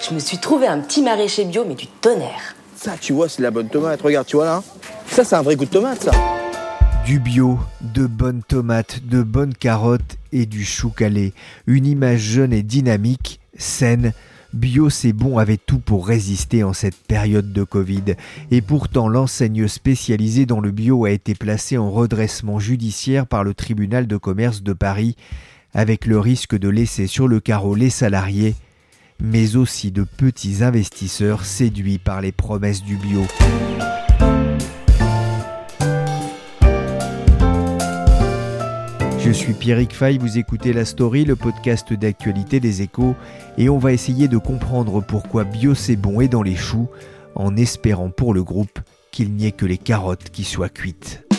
je me suis trouvé un petit maraîcher bio, mais du tonnerre. Ça, tu vois, c'est de la bonne tomate. Regarde, tu vois là Ça, c'est un vrai goût de tomate, ça. Du bio, de bonnes tomates, de bonnes carottes et du chou calé. Une image jeune et dynamique, saine. Bio, c'est bon, avait tout pour résister en cette période de Covid. Et pourtant, l'enseigne spécialisée dans le bio a été placée en redressement judiciaire par le tribunal de commerce de Paris, avec le risque de laisser sur le carreau les salariés, mais aussi de petits investisseurs séduits par les promesses du bio. Je suis Pierrick Fay, vous écoutez La Story, le podcast d'actualité des échos, et on va essayer de comprendre pourquoi bio c'est bon et dans les choux, en espérant pour le groupe qu'il n'y ait que les carottes qui soient cuites.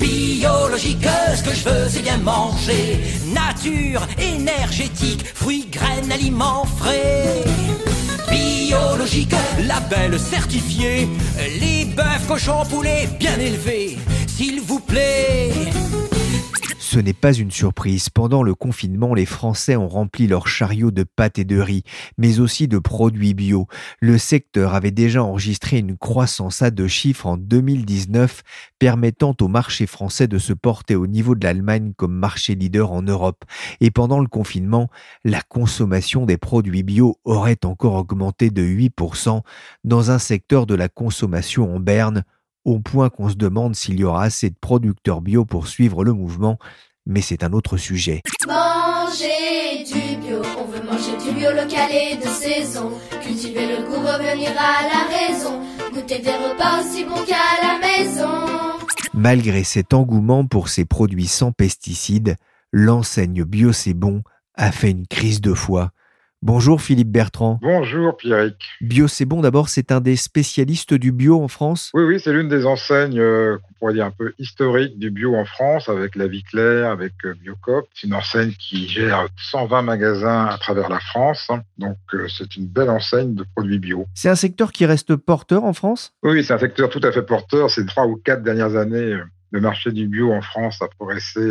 Biologique, ce que je veux c'est bien manger. Nature, énergétique, fruits, graines, aliments frais biologique, label certifié, les bœufs, cochons, poulets bien élevés, s'il vous plaît. Ce n'est pas une surprise. Pendant le confinement, les Français ont rempli leurs chariots de pâtes et de riz, mais aussi de produits bio. Le secteur avait déjà enregistré une croissance à deux chiffres en 2019, permettant au marché français de se porter au niveau de l'Allemagne comme marché leader en Europe. Et pendant le confinement, la consommation des produits bio aurait encore augmenté de 8% dans un secteur de la consommation en berne au point qu'on se demande s'il y aura assez de producteurs bio pour suivre le mouvement, mais c'est un autre sujet. Manger du bio, on veut manger du bio local et de saison, cultiver le goût, revenir à la raison, goûter des repas aussi bons qu'à la maison. Malgré cet engouement pour ces produits sans pesticides, l'enseigne Bio C'est Bon a fait une crise de foi Bonjour Philippe Bertrand. Bonjour Pierrick. Bio c'est bon d'abord, c'est un des spécialistes du bio en France Oui, oui, c'est l'une des enseignes euh, qu'on pourrait dire un peu historiques du bio en France avec La Vie Claire, avec euh, Biocop. C'est une enseigne qui gère 120 magasins à travers la France, hein. donc euh, c'est une belle enseigne de produits bio. C'est un secteur qui reste porteur en France? Oui, c'est un secteur tout à fait porteur. Ces trois ou quatre dernières années, le marché du bio en France a progressé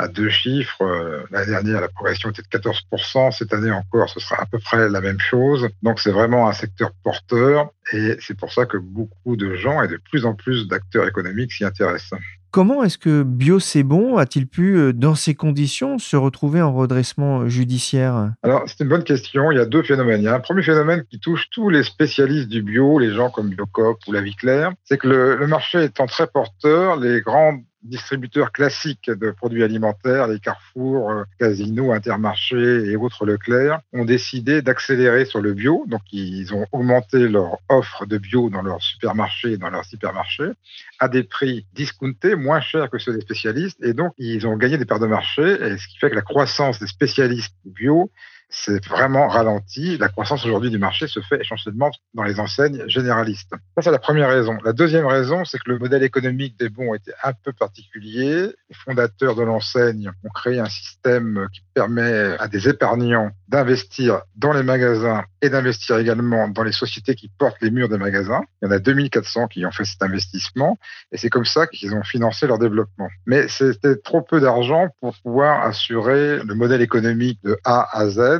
à deux chiffres. Euh, l'année dernière, la progression était de 14%. Cette année encore, ce sera à peu près la même chose. Donc, c'est vraiment un secteur porteur et c'est pour ça que beaucoup de gens et de plus en plus d'acteurs économiques s'y intéressent. Comment est-ce que Bio C'est Bon a-t-il pu, euh, dans ces conditions, se retrouver en redressement judiciaire? Alors, c'est une bonne question. Il y a deux phénomènes. Il y a un premier phénomène qui touche tous les spécialistes du bio, les gens comme Biocop ou La Vie Claire. C'est que le, le marché étant très porteur, les grandes distributeurs classiques de produits alimentaires, les Carrefour, euh, Casino, Intermarché et autres Leclerc, ont décidé d'accélérer sur le bio. Donc, ils ont augmenté leur offre de bio dans leurs supermarchés et dans leurs hypermarchés à des prix discountés, moins chers que ceux des spécialistes. Et donc, ils ont gagné des parts de marché, et ce qui fait que la croissance des spécialistes bio c'est vraiment ralenti. La croissance aujourd'hui du marché se fait essentiellement dans les enseignes généralistes. Ça, c'est la première raison. La deuxième raison, c'est que le modèle économique des bons était un peu particulier. Les fondateurs de l'enseigne ont créé un système qui permet à des épargnants d'investir dans les magasins et d'investir également dans les sociétés qui portent les murs des magasins. Il y en a 2400 qui ont fait cet investissement et c'est comme ça qu'ils ont financé leur développement. Mais c'était trop peu d'argent pour pouvoir assurer le modèle économique de A à Z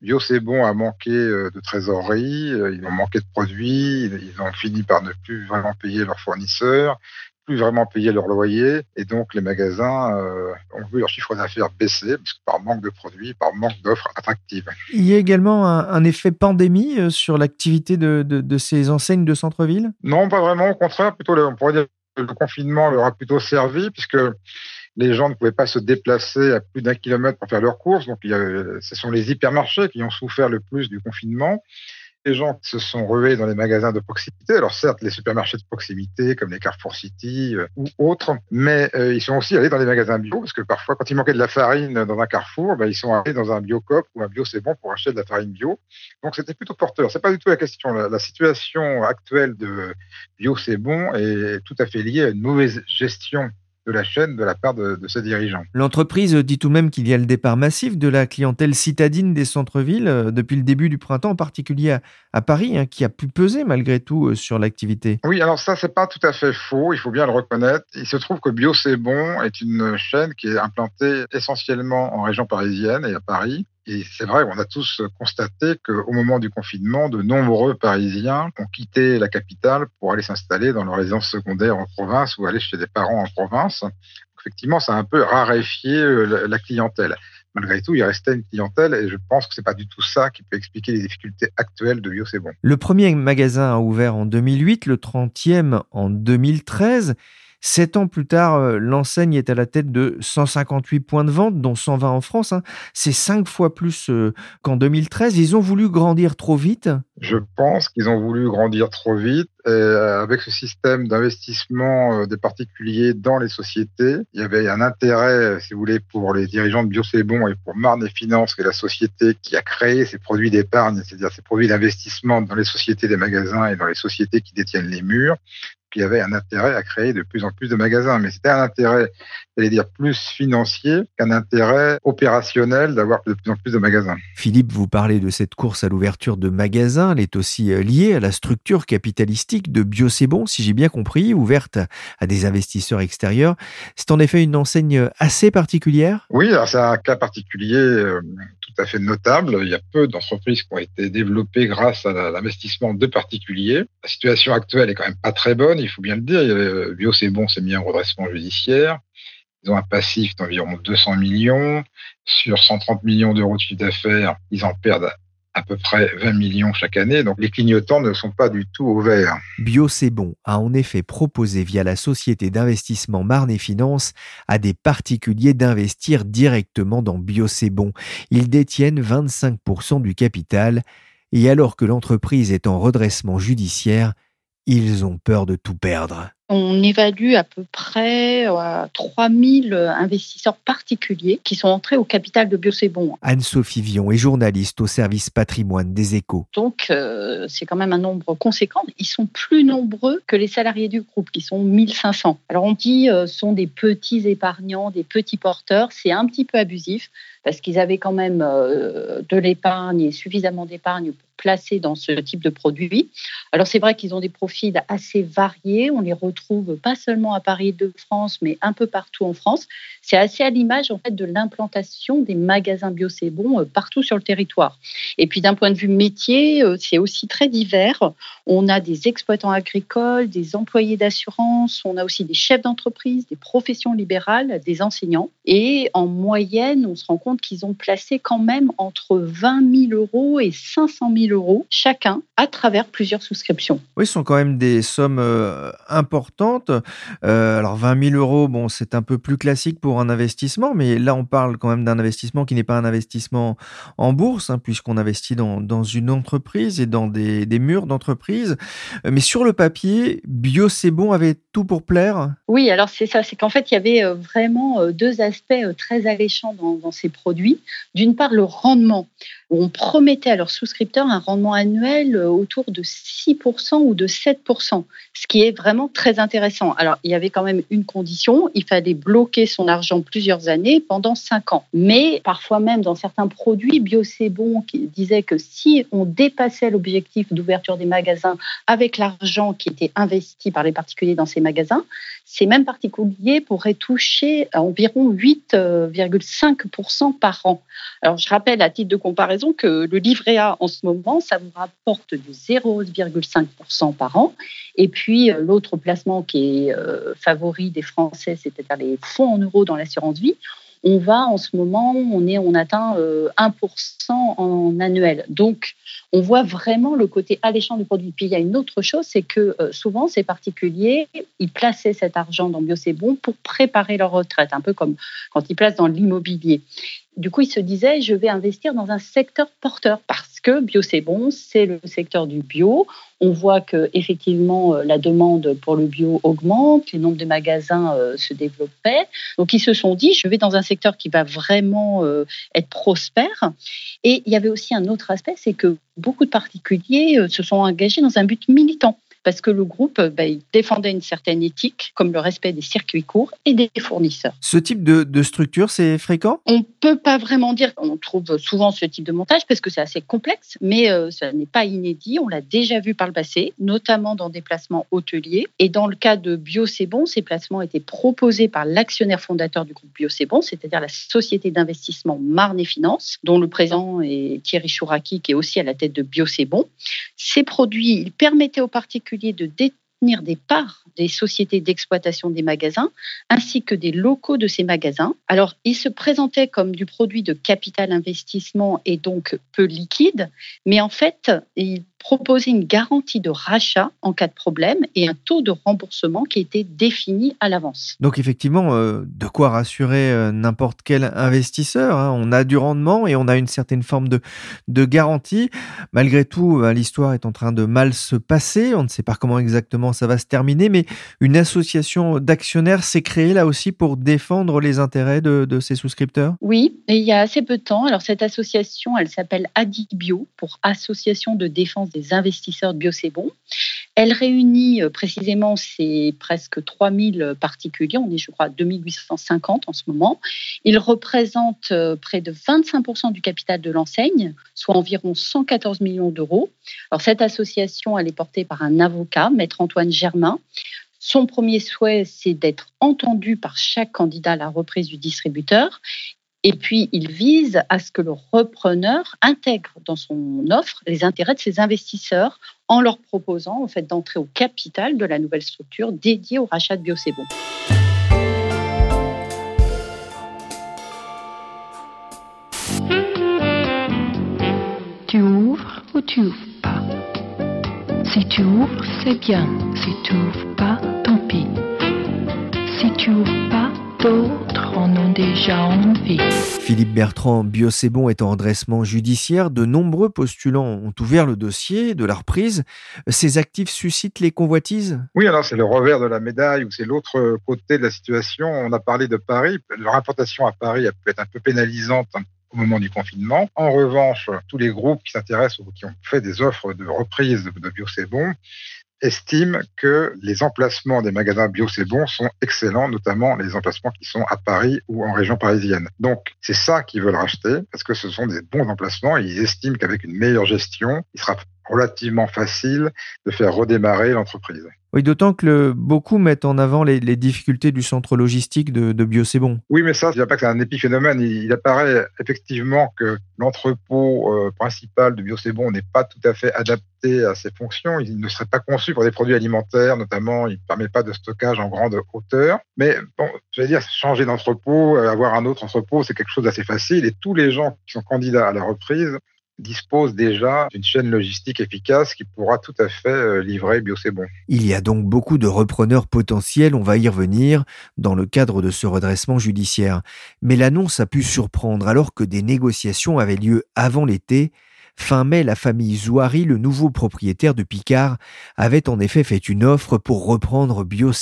Bio c'est bon a manqué euh, de trésorerie, euh, ils ont manqué de produits, ils ont fini par ne plus vraiment payer leurs fournisseurs, plus vraiment payer leur loyer, et donc les magasins euh, ont vu leur chiffre d'affaires baisser par manque de produits, par manque d'offres attractives. Il y a également un, effet pandémie sur l'activité de, de, ces enseignes de centre-ville? Non, pas vraiment. Au contraire, plutôt on pourrait dire que le confinement leur a plutôt servi, puisque les gens ne pouvaient pas se déplacer à plus d'un kilomètre pour faire leurs courses. Donc, il y a, ce sont les hypermarchés qui ont souffert le plus du confinement. Les gens se sont rués dans les magasins de proximité. Alors certes, les supermarchés de proximité comme les Carrefour City euh, ou autres, mais euh, ils sont aussi allés dans les magasins bio parce que parfois, quand il manquait de la farine dans un Carrefour, ben, ils sont allés dans un Biocop ou un Bio c'est bon pour acheter de la farine bio. Donc c'était plutôt porteur. C'est pas du tout la question. La, la situation actuelle de Bio c'est bon est tout à fait liée à une mauvaise gestion de la chaîne de la part de, de ses dirigeants. L'entreprise dit tout de même qu'il y a le départ massif de la clientèle citadine des centres-villes euh, depuis le début du printemps, en particulier à, à Paris, hein, qui a pu peser malgré tout euh, sur l'activité. Oui, alors ça, c'est pas tout à fait faux, il faut bien le reconnaître. Il se trouve que Bio C'est Bon est une chaîne qui est implantée essentiellement en région parisienne et à Paris. Et c'est vrai, on a tous constaté qu'au moment du confinement, de nombreux Parisiens ont quitté la capitale pour aller s'installer dans leur résidence secondaire en province ou aller chez des parents en province. Effectivement, ça a un peu raréfié euh, la clientèle. Malgré tout, il restait une clientèle et je pense que c'est pas du tout ça qui peut expliquer les difficultés actuelles de Bio C'est Bon. Le premier magasin a ouvert en 2008, le 30e en 2013. Sept ans plus tard, euh, l'enseigne est à la tête de 158 points de vente, dont 120 en France. Hein. C'est cinq fois plus euh, qu'en 2013. Ils ont voulu grandir trop vite Je pense qu'ils ont voulu grandir trop vite. Euh, avec ce système d'investissement des particuliers dans les sociétés, il y avait un intérêt, si vous voulez, pour les dirigeants de Bio C'est Bon et pour Marne et Finance, qui est la société qui a créé ces produits d'épargne, c'est-à-dire ces produits d'investissement dans les sociétés des magasins et dans les sociétés qui détiennent les murs, qu'il y avait un intérêt à créer de plus en plus de magasins. Mais c'était un intérêt, j'allais dire, plus financier qu'un intérêt opérationnel d'avoir de plus en plus de magasins. Philippe, vous parlez de cette course à l'ouverture de magasins. Elle est aussi euh, liée à la structure capitalistique de Bio Bon, si j'ai bien compris, ouverte à des investisseurs extérieurs. C'est en effet une enseigne assez particulière? Oui, c'est un cas particulier euh, tout à fait notable. Il y a peu d'entreprises qui ont été développées grâce à l'investissement de particuliers. La situation actuelle est quand même pas très bonne il faut bien le dire. Bio, c'est bon, c'est mis en redressement judiciaire. Ils ont un passif d'environ 200 millions. Sur 130 millions d'euros de chiffre d'affaires, ils en perdent à peu près 20 millions chaque année. Donc les clignotants ne sont pas du tout au vert. Bio C'est a en effet proposé via la société d'investissement Marne et Finance à des particuliers d'investir directement dans Bio. Ils détiennent 25% du capital et alors que l'entreprise est en redressement judiciaire, ils ont peur de tout perdre. On évalue à peu près 3000 euh, investisseurs particuliers qui sont entrés au capital de Biocébon. Anne-Sophie Vion est journaliste au service patrimoine des échos. Donc, euh, c'est quand même un nombre conséquent. Ils sont plus nombreux que les salariés du groupe, qui sont 1500. Alors, on dit euh, sont des petits épargnants, des petits porteurs. C'est un petit peu abusif parce qu'ils avaient quand même de l'épargne et suffisamment d'épargne pour placer dans ce type de produit. Alors, c'est vrai qu'ils ont des profils assez variés. On les retrouve trouve pas seulement à Paris de France, mais un peu partout en France. C'est assez à l'image en fait de l'implantation des magasins bio c'est bon euh, partout sur le territoire. Et puis d'un point de vue métier, euh, c'est aussi très divers. On a des exploitants agricoles, des employés d'assurance, on a aussi des chefs d'entreprise, des professions libérales, des enseignants. Et en moyenne, on se rend compte qu'ils ont placé quand même entre 20 000 euros et 500 000 euros chacun à travers plusieurs souscriptions. Oui, ce sont quand même des sommes euh, euh, alors 20 000 euros, bon, c'est un peu plus classique pour un investissement, mais là on parle quand même d'un investissement qui n'est pas un investissement en bourse, hein, puisqu'on investit dans, une entreprise et dans des, murs d'entreprise. Euh, mais sur le papier, Bio C'est Bon avait tout pour plaire? Oui, alors c'est ça, c'est qu'en fait il y avait euh, vraiment deux aspects très alléchants dans, dans ces produits. D'une part, le rendement on promettait à leurs souscripteurs un rendement annuel autour de 6% ou de 7%, ce qui est vraiment très intéressant. Alors, il y avait quand même une condition, il fallait bloquer son argent plusieurs années pendant 5 ans. Mais parfois même dans certains produits, Bio C'est Bon qui disait que si on dépassait l'objectif d'ouverture des magasins avec l'argent qui était investi par les particuliers dans ces magasins, ces mêmes particuliers pourraient toucher environ 8,5% par an. Alors, je rappelle à titre de comparaison que le livret A en ce moment, ça vous rapporte de 0,5% par an. Et puis, euh, l'autre qui est euh, favori des Français, c'est-à-dire les fonds en euros dans l'assurance vie, on va en ce moment, on, est, on atteint 1% euh, en annuel. Donc, on voit vraiment le côté alléchant du produit. Puis il y a une autre chose, c'est que euh, souvent ces particuliers, ils plaçaient cet argent dans Bio C'est Bon pour préparer leur retraite, un peu comme quand ils placent dans l'immobilier. Du coup, ils se disaient, je vais investir dans un secteur porteur parce que Bio C'est Bon, c'est le secteur du bio. On voit que effectivement euh, la demande pour le bio augmente, les nombres de magasins euh, se développaient. Donc ils se sont dit, je vais dans un secteur qui va vraiment être prospère. Et il y avait aussi un autre aspect, c'est que beaucoup de particuliers euh, se sont engagés dans un but militant. Parce que le groupe bah, il défendait une certaine éthique, comme le respect des circuits courts et des fournisseurs. Ce type de, de structure, c'est fréquent? On ne peut pas vraiment dire qu'on trouve souvent ce type de montage parce que c'est assez complexe, mais euh, ça n'est pas inédit. On l'a déjà vu par le passé, notamment dans des placements hôteliers. Et dans le cas de Bio C'est Bon, ces placements étaient proposés par l'actionnaire fondateur du groupe Bio C'est Bon, c'est-à-dire la société d'investissement Marne et Finance, dont le président est Thierry Chouraki, qui est aussi à la tête de Bio C'est Bon. Ces produits, ils permettaient aux particuliers de détenir des parts des sociétés d'exploitation des magasins ainsi que des locaux de ces magasins. Alors, ils se présentaient comme du produit de capital investissement et donc peu liquide, mais en fait, ils proposer une garantie de rachat en cas de problème et un taux de remboursement qui était défini à l'avance. Donc effectivement, euh, de quoi rassurer euh, n'importe quel investisseur. Hein. On a du rendement et on a une certaine forme de, de garantie. Malgré tout, ben, l'histoire est en train de mal se passer. On ne sait pas comment exactement ça va se terminer, mais une association d'actionnaires s'est créée là aussi pour défendre les intérêts de, de ses souscripteurs. Oui, et il y a assez peu de temps. Alors cette association, elle s'appelle Adibio pour Association de défense des investisseurs de Biocébon. Elle réunit euh, précisément ces presque 3000 particuliers, on est je crois 2850 en ce moment. Ils représentent euh, près de 25% du capital de l'enseigne, soit environ 114 millions d'euros. Alors cette association, elle est portée par un avocat, maître Antoine Germain. Son premier souhait, c'est d'être entendu par chaque candidat à la reprise du distributeur et puis, il vise à ce que le repreneur intègre dans son offre les intérêts de ses investisseurs en leur proposant d'entrer au capital de la nouvelle structure dédiée au rachat de Biocébon. Tu ouvres ou tu ouvres pas? Si tu ouvres, c'est bien. Si tu ouvres pas, tant pis. Si tu ouvres pas, d'autres en ont déjà envie. Philippe Bertrand, Biocébon est en redressement judiciaire. De nombreux postulants ont ouvert le dossier de la reprise. Ces actifs suscitent les convoitises? Oui, alors c'est le revers de la médaille ou c'est l'autre côté de la situation. On a parlé de Paris. Leur implantation à Paris a pu être un peu pénalisante au moment du confinement. En revanche, tous les groupes qui s'intéressent ou qui ont fait des offres de reprise de Biocébon estime que les emplacements des magasins bio c'est bon sont excellents, notamment les emplacements qui sont à Paris ou en région parisienne. Donc c'est ça qu'ils veulent racheter parce que ce sont des bons emplacements. Et ils estiment qu'avec une meilleure gestion, il sera relativement facile de faire redémarrer l'entreprise. Oui, d'autant que beaucoup mettent en avant les, difficultés du centre logistique de, de Bio C'est Bon. Oui, mais ça, je ne dirais pas que c'est un épiphénomène. Il, apparaît effectivement que l'entrepôt euh, principal de Bio C'est Bon n'est pas tout à fait adapté à ses fonctions. Il ne serait pas conçu pour des produits alimentaires, notamment, il ne permet pas de stockage en grande hauteur. Mais bon, je vais dire, changer d'entrepôt, avoir un autre entrepôt, c'est quelque chose d'assez facile. Et tous les gens qui sont candidats à la reprise dispose déjà d'une chaîne logistique efficace qui pourra tout à fait euh, livrer bon. Il y a donc beaucoup de repreneurs potentiels, on va y revenir, dans le cadre de ce redressement judiciaire. Mais l'annonce a pu surprendre alors que des négociations avaient lieu avant l'été. Fin mai, la famille Zouari, le nouveau propriétaire de Picard, avait en effet fait une offre pour reprendre Bio.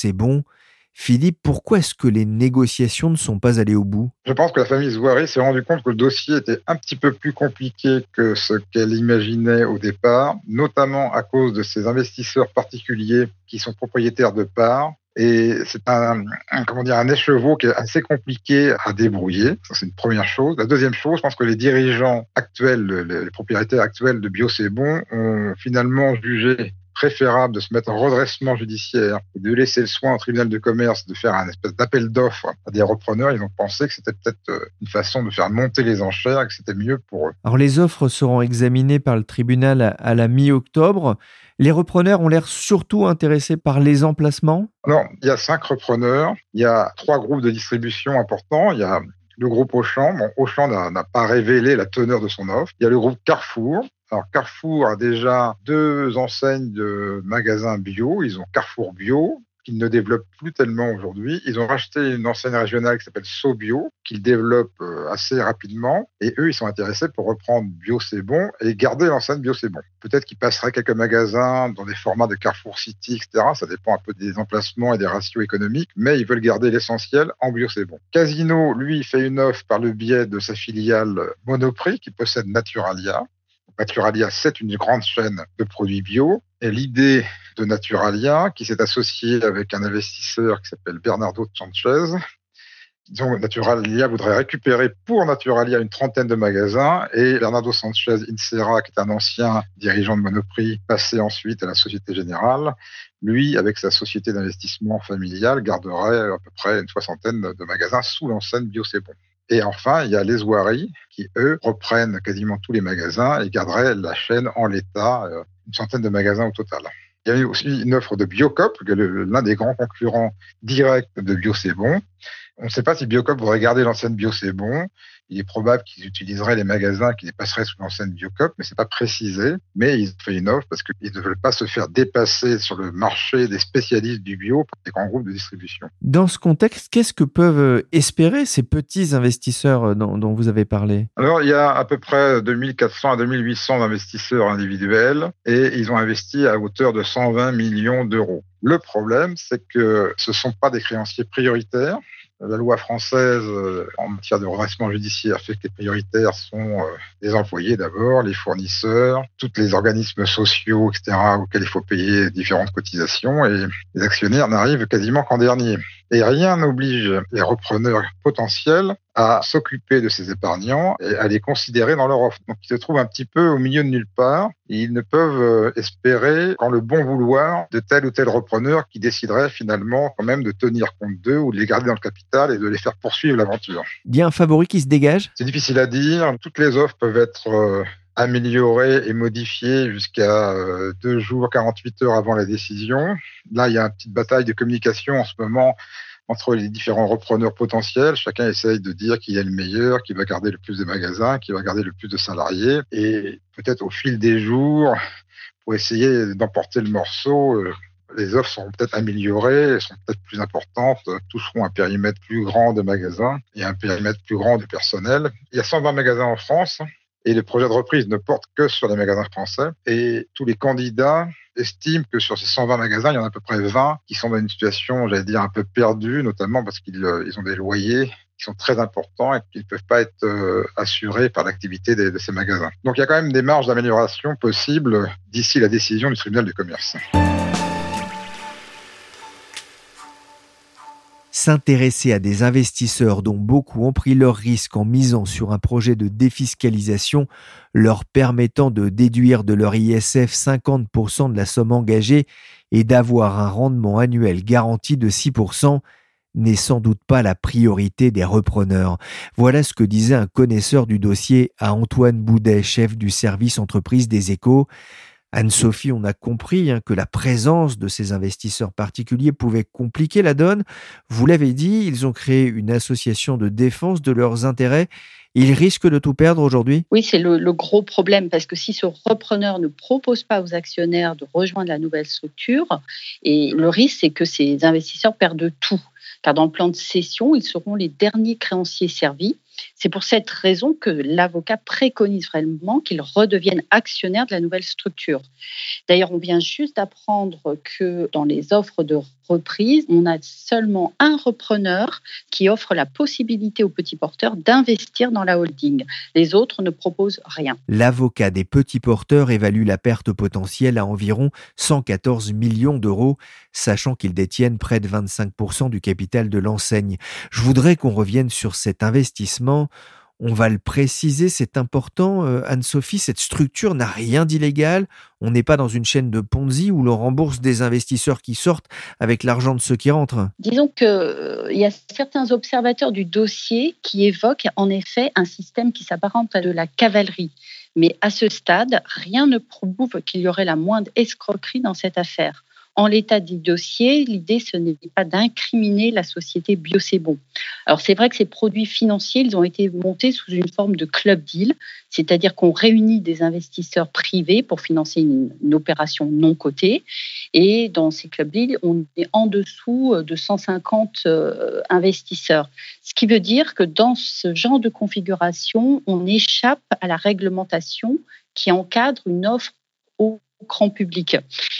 Philippe, pourquoi est-ce que les négociations ne sont pas allées au bout? Je pense que la famille Zouari s'est rendue compte que le dossier était un petit peu plus compliqué que ce qu'elle imaginait au départ, notamment à cause de ces investisseurs particuliers qui sont propriétaires de parts. Et c'est un, comment dire, un écheveau qui est assez compliqué à débrouiller. Ça, c'est une première chose. La deuxième chose, je pense que les dirigeants actuels, les propriétaires actuels de Bio C'est Bon ont finalement jugé préférable de se mettre en redressement judiciaire et de laisser le soin au tribunal de commerce de faire un espèce d'appel d'offres à des repreneurs, ils ont pensé que c'était peut-être euh, une façon de faire monter les enchères et que c'était mieux pour eux. Alors les offres seront examinées par le tribunal à la mi-octobre. Les repreneurs ont l'air surtout intéressés par les emplacements? Non, il y a cinq repreneurs, il y a trois groupes de distribution importants, il y a le groupe Auchan. Bon, Auchan n'a pas révélé la teneur de son offre. Il y a le groupe Carrefour, alors Carrefour a déjà deux enseignes de magasins bio. Ils ont Carrefour Bio, qu'ils ne développent plus tellement aujourd'hui. Ils ont racheté une enseigne régionale qui s'appelle SoBio, qu'ils développent euh, assez rapidement. Et eux, ils sont intéressés pour reprendre Bio C'est Bon et garder l'enseigne Bio C'est Bon. Peut-être qu'ils passeraient quelques magasins dans des formats de Carrefour City, etc. Ça dépend un peu des emplacements et des ratios économiques, mais ils veulent garder l'essentiel en Bio C'est Bon. Casino, lui, fait une offre par le biais de sa filiale Monoprix qui possède Naturalia Naturalia, c'est une grande chaîne de produits bio. Et l'idée de Naturalia, qui s'est associée avec un investisseur qui s'appelle Bernardo Sanchez, donc Naturalia voudrait récupérer pour Naturalia une trentaine de magasins et Bernardo Sanchez Insera, qui est un ancien dirigeant de Monoprix, passé ensuite à la Société Générale, lui, avec sa société d'investissement familiale, garderait à peu près une soixantaine de magasins sous l'enseigne Bio C'est. Et enfin, il y a les Ouaries qui, eux, reprennent quasiment tous les magasins et garderaient la chaîne en l'état, euh, une centaine de magasins au total. Il y a aussi une offre de Biocop, l'un des grands concurrents directs de Bio on ne sait pas si Biocop voudrait garder l'ancienne Bio. Il est probable qu'ils utiliseraient les magasins qui passeraient sous l'ancienne Biocop, mais c'est pas précisé. Mais ils ont fait une offre parce qu'ils ne veulent pas se faire dépasser sur le marché des spécialistes du bio par des grands groupes de distribution. Dans ce contexte, qu'est-ce que peuvent euh, espérer ces petits investisseurs euh, dont, dont vous avez parlé? Alors, il y a à peu près 2400 à 2800 investisseurs individuels et ils ont investi à hauteur de 120 millions d'euros. Le problème, c'est que ce ne sont pas des créanciers prioritaires. La loi française euh, en matière de redressement judiciaire fait que les prioritaires sont euh, les employés d'abord, les fournisseurs, tous les organismes sociaux, etc., auxquels il faut payer différentes cotisations, et les actionnaires n'arrivent quasiment qu'en dernier. Et rien n'oblige les repreneurs potentiels à s'occuper de ces épargnants et à les considérer dans leur offre. Donc ils se trouvent un petit peu au milieu de nulle part et ils ne peuvent euh, espérer en le bon vouloir de tel ou tel repreneur qui déciderait finalement quand même de tenir compte d'eux ou de les garder dans le capital et de les faire poursuivre l'aventure. Il y a un favori qui se dégage? C'est difficile à dire. Toutes les offres peuvent être améliorées et modifiées jusqu'à euh, deux jours, 48 heures avant la décision. Là, il y a une petite bataille de communication en ce moment entre les différents repreneurs potentiels. Chacun essaye de dire qui est le meilleur, qui va garder le plus de magasins, qui va garder le plus de salariés. Et peut-être au fil des jours, pour essayer d'emporter le morceau, euh, les offres seront peut-être améliorées, sont peut-être plus importantes, toucheront un périmètre plus grand de magasins et un périmètre plus grand de personnel. Il y a 120 magasins en France et le projet de reprise ne porte que sur les magasins français. Et tous les candidats estiment que sur ces 120 magasins, il y en a à peu près 20 qui sont dans une situation, j'allais dire, un peu perdue, notamment parce qu'ils euh, ont des loyers qui sont très importants et qui ne peuvent pas être euh, assurés par l'activité de, de ces magasins. Donc il y a quand même des marges d'amélioration possibles d'ici la décision du tribunal de commerce. S'intéresser à des investisseurs dont beaucoup ont pris leurs risques en misant sur un projet de défiscalisation leur permettant de déduire de leur ISF 50% de la somme engagée et d'avoir un rendement annuel garanti de 6% n'est sans doute pas la priorité des repreneurs. Voilà ce que disait un connaisseur du dossier à Antoine Boudet, chef du service entreprise des échos. Anne-Sophie, on a compris hein, que la présence de ces investisseurs particuliers pouvait compliquer la donne. Vous l'avez dit, ils ont créé une association de défense de leurs intérêts. Ils risquent de tout perdre aujourd'hui? Oui, c'est le, le, gros problème parce que si ce repreneur ne propose pas aux actionnaires de rejoindre la nouvelle structure, et le risque, c'est que ces investisseurs perdent tout. Car dans le plan de cession, ils seront les derniers créanciers servis. C'est pour cette raison que l'avocat préconise vraiment qu'ils redeviennent actionnaires de la nouvelle structure. D'ailleurs, on vient juste d'apprendre que dans les offres de reprise, on a seulement un repreneur qui offre la possibilité aux petits porteurs d'investir dans la holding. Les autres ne proposent rien. L'avocat des petits porteurs évalue la perte potentielle à environ 114 millions d'euros, sachant qu'ils détiennent près de 25% du capital de l'enseigne. Je voudrais qu'on revienne sur cet investissement on va le préciser, c'est important, euh, Anne-Sophie, cette structure n'a rien d'illégal. On n'est pas dans une chaîne de Ponzi où l'on rembourse des investisseurs qui sortent avec l'argent de ceux qui rentrent. Disons qu'il euh, y a certains observateurs du dossier qui évoquent en effet un système qui s'apparente à de la cavalerie. Mais à ce stade, rien ne prouve qu'il y aurait la moindre escroquerie dans cette affaire en l'état du dossier, l'idée, ce n'est pas d'incriminer la société Biocébon. Alors, c'est vrai que ces produits financiers, ils ont été montés sous une forme de club deal, c'est-à-dire qu'on réunit des investisseurs privés pour financer une, opération non cotée. Et dans ces club deals, on est en dessous de 150 euh, investisseurs. Ce qui veut dire que dans ce genre de configuration, on échappe à la réglementation qui encadre une offre au grand public.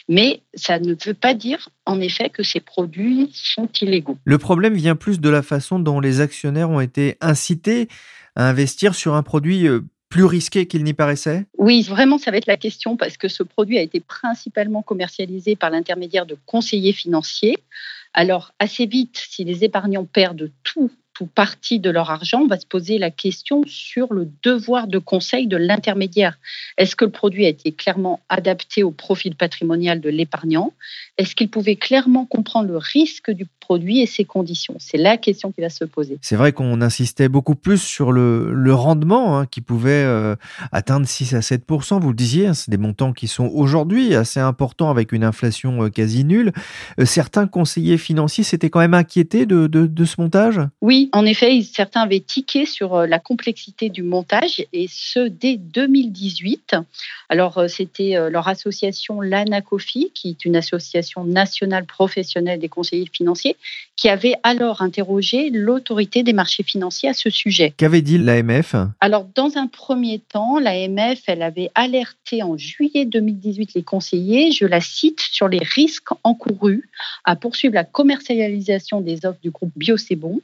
Mais ça ne veut pas dire, en effet, que ces produits sont illégaux. Le problème vient plus de la façon dont les actionnaires ont été incités à investir sur un produit plus risqué qu'il n'y paraissait? Oui, vraiment, ça va être la question parce que ce produit a été principalement commercialisé par l'intermédiaire de conseillers financiers. Alors, assez vite, si les épargnants perdent tout ou partie de leur argent, on va se poser la question sur le devoir de conseil de l'intermédiaire. Est-ce que le produit a été clairement adapté au profil patrimonial de l'épargnant? Est-ce qu'il pouvait clairement comprendre le risque du produit et ses conditions? C'est la question qui va se poser. C'est vrai qu'on insistait beaucoup plus sur le, le rendement hein, qui pouvait euh, atteindre 6 à 7 vous le disiez, hein, c'est des montants qui sont aujourd'hui assez importants avec une inflation euh, quasi nulle. Euh, certains conseillers financiers s'étaient quand même inquiétés de, de, de ce montage? Oui, en effet, certains avaient tiqué sur euh, la complexité du montage et ce dès 2018. Alors, euh, c'était euh, leur association l'ANACOFI, qui est une association nationale professionnelle des conseillers financiers, qui avait alors interrogé l'autorité des marchés financiers à ce sujet. Qu'avait dit l'AMF Alors, dans un premier temps, l'AMF, elle avait alerté en juillet 2018 les conseillers, je la cite, sur les risques encourus à poursuivre la commercialisation des offres du groupe Biocébon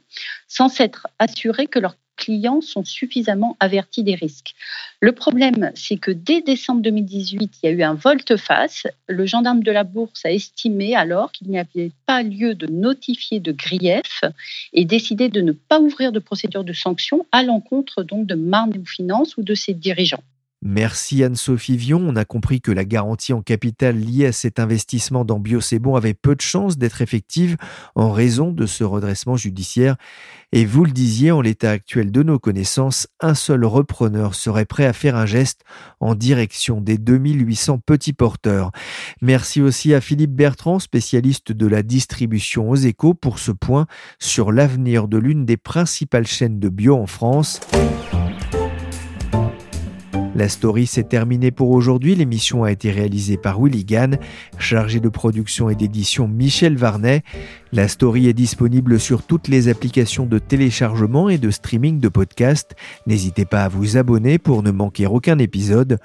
sans s'être assurés que leurs clients sont suffisamment avertis des risques. Le problème, c'est que dès décembre 2018, il y a eu un volte-face. Le gendarme de la bourse a estimé alors qu'il n'y avait pas lieu de notifier de grief et décidé de ne pas ouvrir de procédure de sanction à l'encontre donc de Marne Finance ou de ses dirigeants. Merci Anne-Sophie Vion. On a compris que la garantie en capital liée à cet investissement dans Biocébon avait peu de chances d'être effective en raison de ce redressement judiciaire. Et vous le disiez, en l'état actuel de nos connaissances, un seul repreneur serait prêt à faire un geste en direction des 2800 petits porteurs. Merci aussi à Philippe Bertrand, spécialiste de la distribution aux échos, pour ce point sur l'avenir de l'une des principales chaînes de bio en France. La story s'est terminée pour aujourd'hui. L'émission a été réalisée par Willy Gann, chargé de production et d'édition Michel Varnet. La story est disponible sur toutes les applications de téléchargement et de streaming de podcasts. N'hésitez pas à vous abonner pour ne manquer aucun épisode.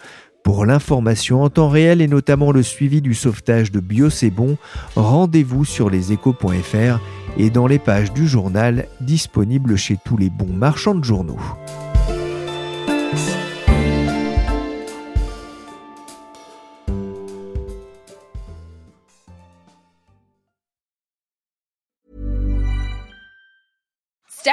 Pour l'information en temps réel et notamment le suivi du sauvetage de Bio rendez-vous sur leséchos.fr et dans les pages du journal disponibles chez tous les bons marchands de journaux.